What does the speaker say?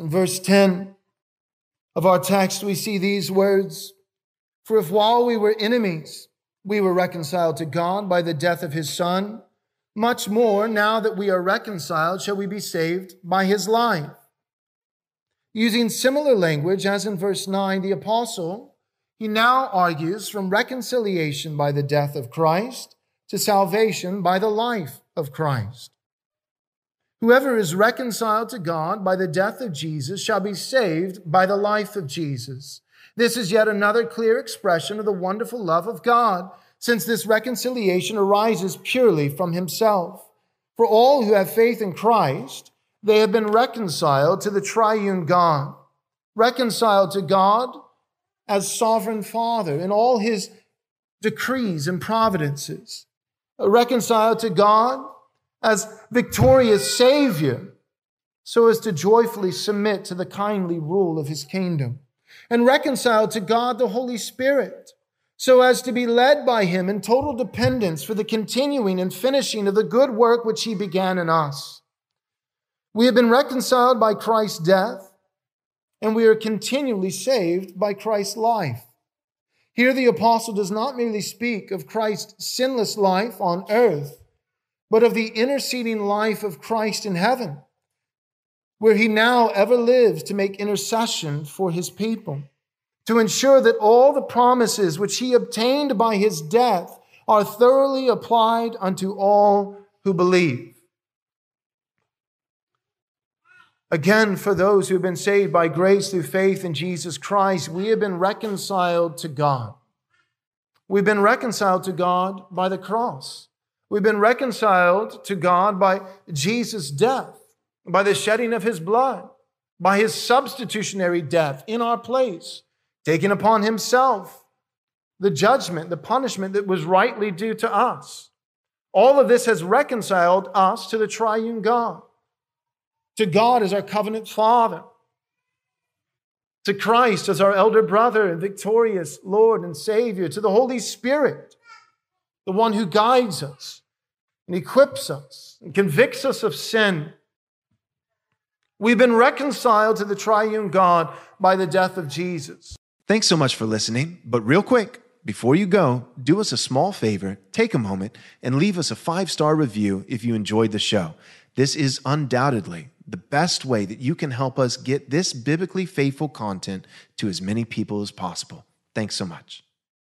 In verse 10 of our text, we see these words For if while we were enemies, we were reconciled to God by the death of his Son, much more, now that we are reconciled, shall we be saved by his life. Using similar language as in verse 9, the apostle, he now argues from reconciliation by the death of Christ to salvation by the life of Christ. Whoever is reconciled to God by the death of Jesus shall be saved by the life of Jesus. This is yet another clear expression of the wonderful love of God, since this reconciliation arises purely from himself. For all who have faith in Christ, they have been reconciled to the triune God, reconciled to God as sovereign Father in all his decrees and providences, reconciled to God as victorious Savior so as to joyfully submit to the kindly rule of his kingdom, and reconciled to God the Holy Spirit so as to be led by him in total dependence for the continuing and finishing of the good work which he began in us. We have been reconciled by Christ's death, and we are continually saved by Christ's life. Here, the apostle does not merely speak of Christ's sinless life on earth, but of the interceding life of Christ in heaven, where he now ever lives to make intercession for his people, to ensure that all the promises which he obtained by his death are thoroughly applied unto all who believe. Again, for those who have been saved by grace through faith in Jesus Christ, we have been reconciled to God. We've been reconciled to God by the cross. We've been reconciled to God by Jesus' death, by the shedding of his blood, by his substitutionary death in our place, taking upon himself the judgment, the punishment that was rightly due to us. All of this has reconciled us to the triune God, to God as our covenant father, to Christ as our elder brother and victorious Lord and Savior, to the Holy Spirit, the one who guides us and equips us and convicts us of sin. We've been reconciled to the triune God by the death of Jesus. Thanks so much for listening. But real quick, before you go, do us a small favor, take a moment, and leave us a five star review if you enjoyed the show. This is undoubtedly the best way that you can help us get this biblically faithful content to as many people as possible. Thanks so much.